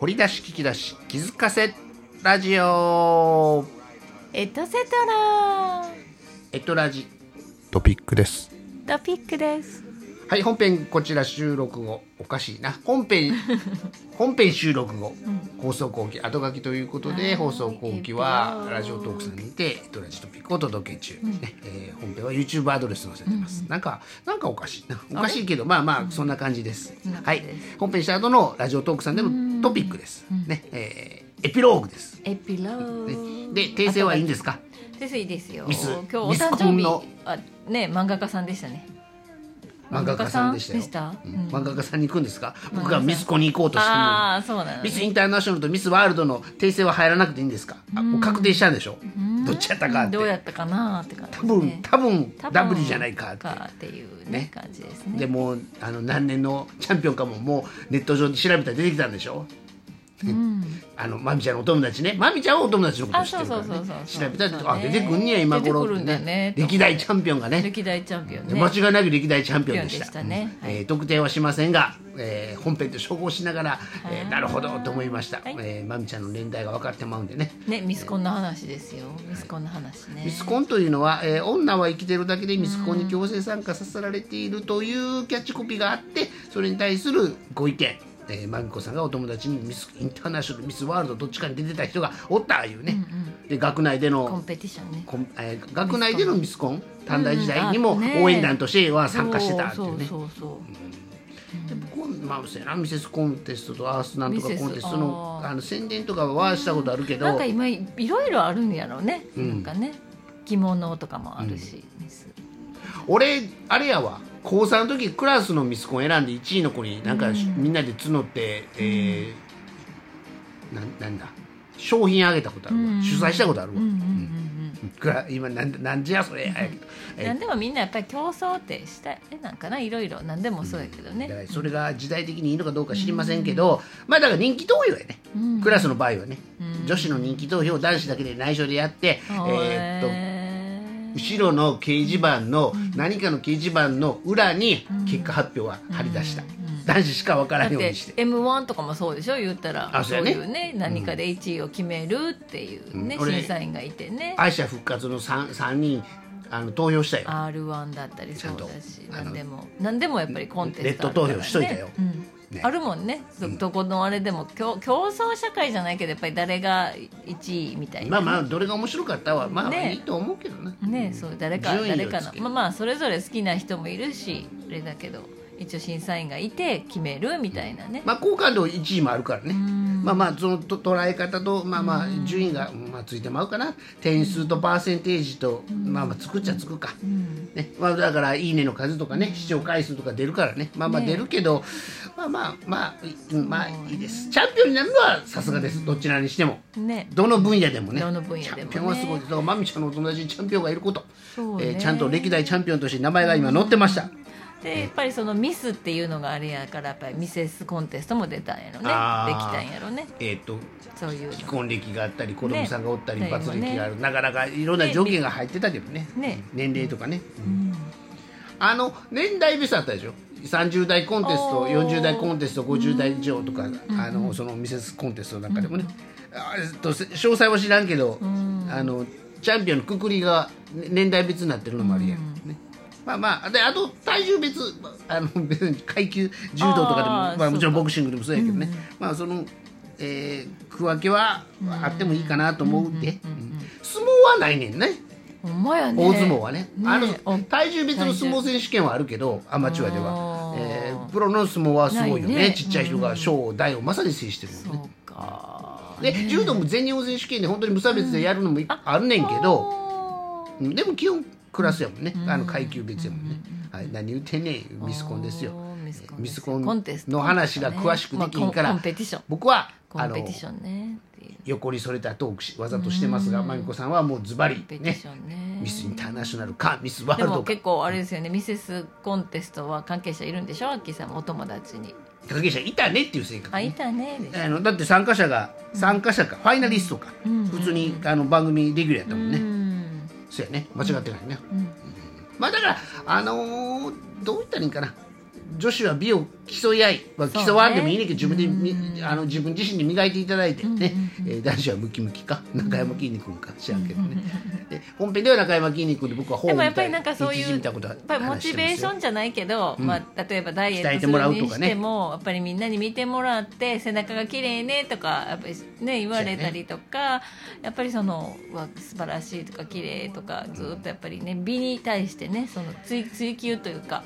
掘り出し聞き出し気づかせラジオ。エトセトラ。エトラジ。トピックです。トピックです。はい本編こちら収録後。おかしいな。本編 本編収録後、放送後期後書きとい。うことで放送後期はラジオトークさんにてエトラジトピックをお届け中、ねえー本編は YouTube アドレス載せてます、なんかなんかおかしい。なおかしいけどまあまあそんな感じです、はい。本編した後のラジオトークさんでのトピックです、ね。えーエピローグです。エピローグ。で訂正はいいんですか？先生いいですよ。ミス今日お誕生日のあね漫画家さんでしたね。漫画家さんでしたよ。漫画家さんでした？うん。漫画家さんに行くんですか？僕がミスコに行こうとしてるのにああそうなのミスインターナショナルとミスワールドの訂正は入らなくていいんですか？あもう確定したんでしょ？どっちやったかって。どうやったかなって感じね。分多分多分ダブルじゃないかって。っていうねね。感じですね。でもうあの何年のチャンピオンかももうネット上で調べたら出てきたんでしょ？うんあのマミちゃんのお友達ね。マミちゃんはお友達のこと知ってるから調べたらあ出てくんねや今頃出てくるんだね。歴代チャンピオンがね。歴代チャンピオンね。間違いなく歴代チャンピオンでした。えー特定はしませんが、えー本編と照合しながら、えなるほどと思いました、はい。えーまみちゃんの年代が分かってまうんでね。ねミスコンの話ですよ。ミスコンの話ね。ミスコンというのは、えー女は生きてるだけでミスコンに強制参加させられているというキャッチコピーがあってそれに対するご意見えー、まみこさんがお友達にミスインターナショナルミスワールドどっちかに出てた人がおったいうね、で学内でコンのペティションね。えー学内でのミスコン短大時代にも応援団としては参加してたっていそううねでこんまあそうやな。ミセスコンテストとアースなんとかコンテストのあの宣伝とかはしたことあるけど。なんか今いろいろあるんやろうね、ん。なんかね。着物とかもあるし、ミス。俺あれやわ高3の時クラスのミスコン選んで1位の子になんか、みんなで募って、えーなんなんだ？商品あげたことあるわ、うん。主催したことあるわ、うんうん今なんなんじゃそれ、やけどうんえなんでもみんなやっぱり競争ってしたいなんかな？いろいろ。なんでもそうやけどだね、それが時代的にいいのかどうか知りませんけど、まあだから人気投票やね、うん。クラスの場合はね、うん。女子の人気投票を男子だけで内緒でやって、えーっと後ろの掲示板の何かの掲示板の裏に結果発表は貼り出した、男子しか分からだってんようにして。m 1とかもそうでしょ？言ったら。あそうやね。いうね何かで1位を決めるっていうね、うん。俺審査員がいてね。敗者復活の 3, 三人あの投票したよ。r 1だったりそうだし何でも何でもやっぱりコンテストあるネット投票しといたよ。うんね。あるもんね。どどこのあれでも。競競争社会じゃないけどやっぱり誰が1位みたいな。まあまあどれが面白かったはまあね。いいと思うけどな、ねそう誰か誰かの。まあまあそれぞれ好きな人もいるしあれだけど一応審査員がいて決めるみたいなね。まあ好感度1位もあるからね。ん。まあまあそのと捉え方とまあまあ順位がまあついてまうかな。点数とパーセンテージとまあまあつくっちゃつくか、ね。まあ、だから「いいね」の数とかね視聴回数とか出るからね。まあまあね。出るけど、まあまあまあまあいいです。チャンピオンになるのはさすがです。どちらにしても。ね。どの分野でもね。どの分野チャンピオンはすごい。ですだからまみちゃんのお友達にチャンピオンがいること、ね。えーちゃんと歴代チャンピオンとして名前が今載ってました、でやっぱりそのミスっていうのがあれやからやっぱりミセスコンテストも出たんやろね。できたんやろね。えっ、とそういう既婚歴があったり子供さんがおったり、ね。罰歴がある、なかなかいろんな条件が入ってたけどね。ね。年齢とかね、あの年代別あったでしょ？30代コンテストおー。40代コンテスト50代以上とか、あのそのミセスコンテストなんかでもね、あえっとせ詳細は知らんけど、あのチャンピオンのくくりがね年代別になってるのもあるやん、ねまあまあであと体重別あの別に階級柔道とかでもまあ、もちろんボクシングでもそうやけどね、まあその、えー区分けはあってもいいかなと思うで、うん相撲はないねんね。ほんまやね。大相撲はね。あのお体重別の相撲選手権はあるけどアマチュアでは。えープロの相撲はすごいよね。ね。ちっちゃい人が小大をまさに制してるもんねで柔道も全日本選手権で本当に無差別でやるのもいあるねんけど、うんでも基本クラスやもんね、あの階級別やもんね、はい、何言ってんねんミスコンですよ。ミスコンの話が詳しくできんから、僕はあのコンペティションね。横にそれたトークしわざとしてますがまみこさんはもうズバリミスインターナショナルかミスワーでルドか。も結構あれですよね。ミセスコンテストは関係者いるんでしょ？アッキーさんもお友達に。関係者いたねっていう性格、あいたねであのだって参加者が参加者か、ファイナリストか、うん。普通にあの番組レギュラーやったもんね、うんそうやね。間違ってないね、うん。まあだからあのーどう言ったらいいんかな女子は美を競い合い、まあ、競わんでもいいねんけど、自分でみあの自分自身に磨いていただいてね、えー男子はムキムキか中山きんに君か知らんけどね、で本編では中山きんに君で僕は本を見たいでもやっぱりなんかそういう見たことやっぱりモチベーションじゃないけど、うん。まあ、例えばダイエットするにしても、やっぱりみんなに見てもらって背中が綺麗ねとかやっぱり、ね、言われたりとか、やっぱりそのうわ素晴らしいとか綺麗とかずっとやっぱりね美に対してねその追追求というか。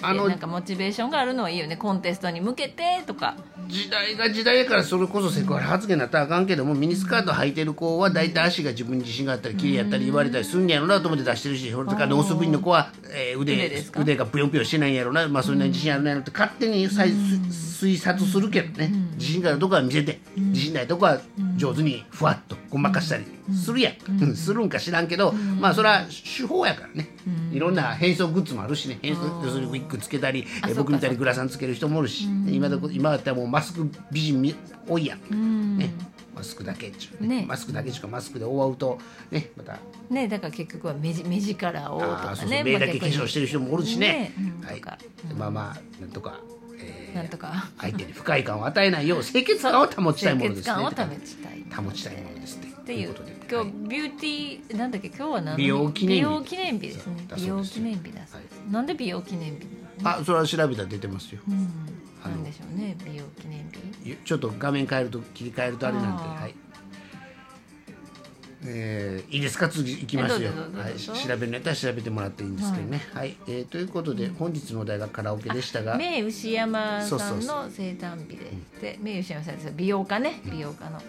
あのなんかモチベーションがあるのはいいよね。コンテストに向けてとか。時代が時代やからそれこそセクハラ発言になったらあかんけどもミニスカート履いてる子は大体足が自分に自信があったり綺麗やったり言われたりするんやろなと思って出してるしそれからノース部員の子は、えー腕腕がぷよぷよしてないんやろな、まあ、そんなに自信あるんやろって勝手に推察するけどね。自信があるとこは見せて。自信ないとこは上手にふわっとごまかしたりするやん、うん。するんか知らんけど、まあそれは手法やからね、いろんな変装グッズもあるしね。変装要するにウィッグつけたり僕みたいにグラサンつける人もおるし、今だこ今だったらもうマスク美人み多いやん、ね、マスクだけっちゅうね。ね。マスクだけしかマスクで覆うとねまた。ねだから結局は目じ目力をとかそうそう。目だけ化粧してる人もおるしね。はい。まあまあなんとか、えーなんとか。相手に不快感を与えないよう清潔感を保ちたいものですね。清潔感を保ちたい保ちたいものですねっていう。ことで。今はい。日ビューティーなんだっけ今日は何の美容記念日。美容記念日ですね。だ美容記念日だそうです、はい。なんで美容記念日あそれは調べたら出てますよ。なんでしょうね美容記念日。ちょっと画面変えると切り替えるとあれなんで、はい。えーいいですか？次行きますよ。はい、調べるんやったら調べてもらっていいんですけどね。はい、えーということで本日のお題がカラオケでしたが。名牛山さんその生誕日で。で名牛山さんです美容家ね。美容家の方、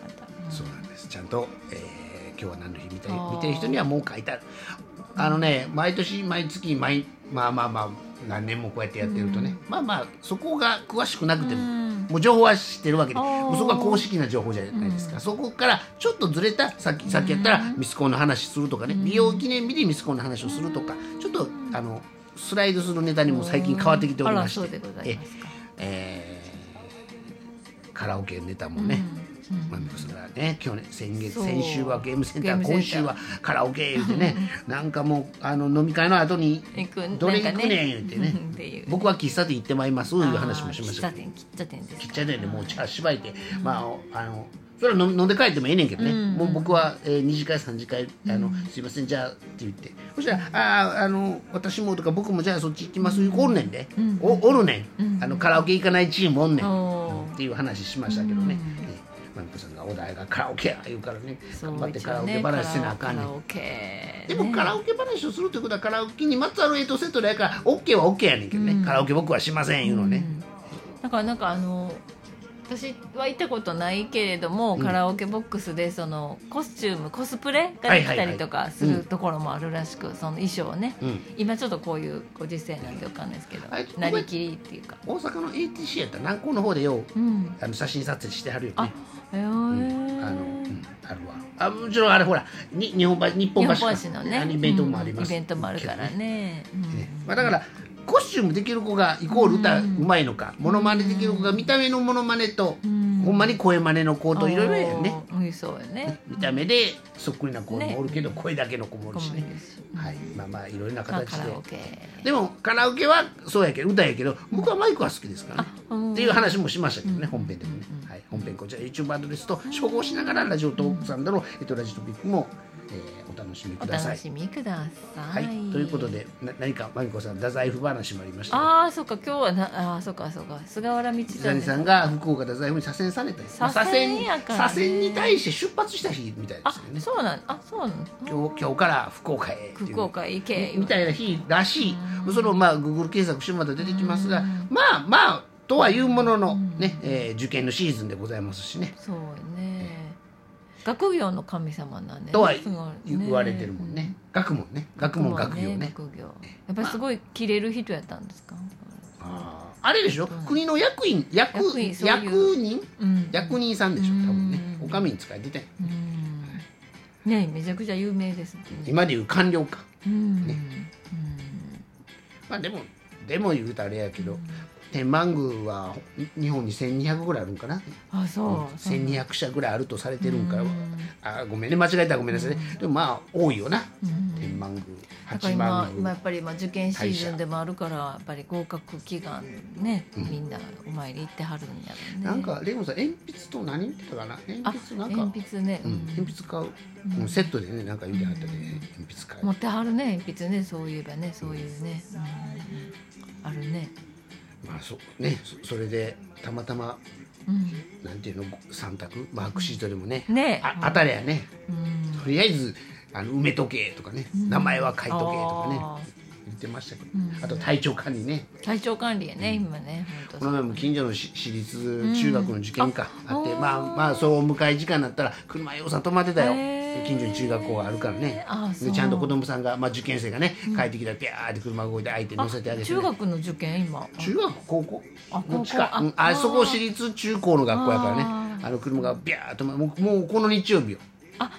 そうなんです。ちゃんと、えー今日は何の日見たい？見てる人にはもう書いてあのね毎年毎月毎まあまあまあ何年もこうやってやってるとね、まあまあそこが詳しくなくても、うんもう情報は知ってるわけで。そこは公式な情報じゃないですか、そこからちょっとずれたさっきさっきやったらミスコンの話するとかね、美容記念日でミスコンの話をするとか。ちょっとあのスライドするネタにも最近変わってきておりまして。えーカラオケネタもね、まあ、それはね去年先月先週はゲームセンター今週はカラオケ言うてねなんかもうあの飲み会の後にどれ行くねん言うてね。僕は喫茶店行ってまいりますいう話もしました喫茶店喫茶店です喫茶店でもう茶しばいて、まああのそれは飲飲んで帰ってもええねんけどね、もう僕は、えー、2次会3次会あの、すいませんじゃあって言って。そしたら「あああの私も」とか「僕もじゃあそっち行きます」おるねんで、おおるねん、あのカラオケ行かないチームおんねん、っていう話しましたけどね、えーマミコさんがお題がカラオケや言うからね頑張ってカラオケ話せなあかんねん。でもカラオケ話をするということはカラオケにまつわるエイトセットでやから OK は OK やねんけどね、カラオケ僕はしませんいうのね、だからなんかあの私は行ったことないけれども、カラオケボックスでそのコスチュームコスプレができたりとかするところもあるらしく、その衣装をね、うん。今ちょっとこういうご時世なんでわかんないですけどはいなりきりっていうか。大阪の ATC やったら南港の方でよううん。あの写真撮影してはるよあねへえあの、うん、あるわ。あもちろんあれほらに日本橋日本橋のね。あイベントもあります、うんイベントもあるからね。うん。ねまあ、だからコスチュームできる子がイコール歌うまいのか、モノマネできる子が見た目のモノマネと、ほんまに声真似の子といろいろやんねそうやね。見た目でそっくりな子もおるけど、声だけの子もおるしね。はい。まあまあいろいろなまあ形で、でもカラオケはそうやけど歌やけど僕はマイクは好きですからね、うんっていう話もしましたけどね、本編でもね、はい、本編こちら YouTube アドレスと照合しながらラジオトークさんでの、えっと、ラジオトピックも、えーお楽しみおください。楽しみくださ。はい。い、ということでな何かマミコさん太宰府話もありましたねああそっか今日はなあーそっかそっか。菅原道真さんが福岡太宰府に左遷されたり。左遷やからね。左遷に対して出発した日みたいであすよね。そうなんあそうなん今日今日から福岡へ福岡行け。みたいな日らしい。それをまあ Google 検索してもらったら出てきますがまあまあとはいうもののね、えー受験のシーズンでございますしね。そうよね学業の神様なんで、とは言われてるもんね。学問ね。学問学業ね。学業。やっぱりすごい切れる人やったんですか？あー。あれでしょ？国の役員役役員役人？うん。役人さんでしょ？多分ね。うんお上に使えててうん。ねめちゃくちゃ有名ですね。今でいう官僚か。うん。まあでもでも言うとあれやけど天満宮は日本に1200ぐらいあるんかな？あそう。そう1200社ぐらいあるとされてるんか。らあごめんね。間違えたらごめんなさいね。でもまあ多いよな。天満宮。八幡今今や宮っぱりまあ受験シーズンでもあるからやっぱり合格祈願ね、みんなお参り行ってはるんやろうね。なんかレモンさん鉛筆と何言ってたかな？鉛あ筆なんか。鉛筆ね、うん。鉛筆買う、うん。セットでねなんか言うてはったで、鉛筆買う。持ってはるね鉛筆ね。そういえばねそういうね、うんうんうん。あるねまあそうねそそれでたまたまうん。なんていうの三択マークシートでもねね。あ当たりやねうん。とりあえずあの埋めとけとかね、名前は書いとけとかねあ言ってましたけど、うん。あと体調管理ね。体調管理やね、今ねこの前も近所のし私立中学の受験か、うん。あってあまあまあそうお迎え時間になったら車ようさん止まってたよ近所に中学校があるからね。でちゃんと子供さんが、まあ、受験生がね帰ってきたらピャーって車動いて相手乗せてあげて、ね、中学の受験今？中学高校？あどっちかあうんあそこ私立中高の学校やからね。ああの車がビャーっともうもうこの日曜日よ。あ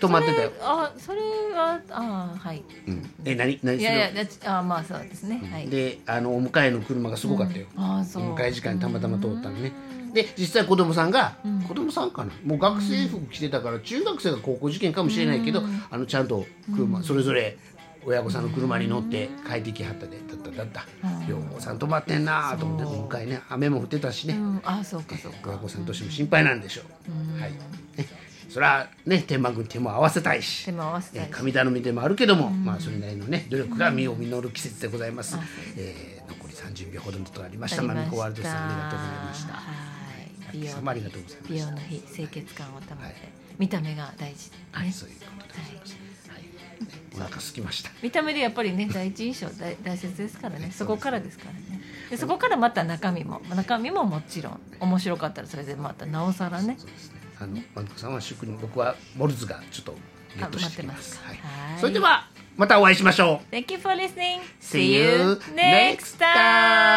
止まってたよ。あそれはあはい。うん、え何何する？いやいやだあまあそうですね、はい。であのお迎えの車がすごかったよ、あそう。お迎え時間にたまたま通ったのねで実際子供さんが、子供さんかな？もう学生服着てたから中学生が高校受験かもしれないけど、あのちゃんと車、それぞれ親御さんの車に乗って帰ってきはったでだっただった、ようさん止まってんなと思ってお迎えね雨も降ってたしね、うん、あそうかそうか。親御さんとしても心配なんでしょう、はいね、それはね天満宮に手も合わせたいし手も合わせたいえー神頼みでもあるけども、まあそれなりのね努力が実を実る季節でございます、えー残り30秒ほどのところありました。まマミコワールドさんありがとうございました。はい美容様ありがとうございました美容の日清潔感を保って、はい。見た目が大事、ね。はいそういうことでござい。ます、はい。お腹空きました。見た目でやっぱりね第一印象大大切ですからね。そこからですからね。でそこからまた中身も中身ももちろん面白かったらそれでまたなおさらね。そうですね。あのマミコさんは祝に僕はモルズがちょっとゲットしてきます。はい。それではまたお会いしましょう。Thank you for listening. See you next time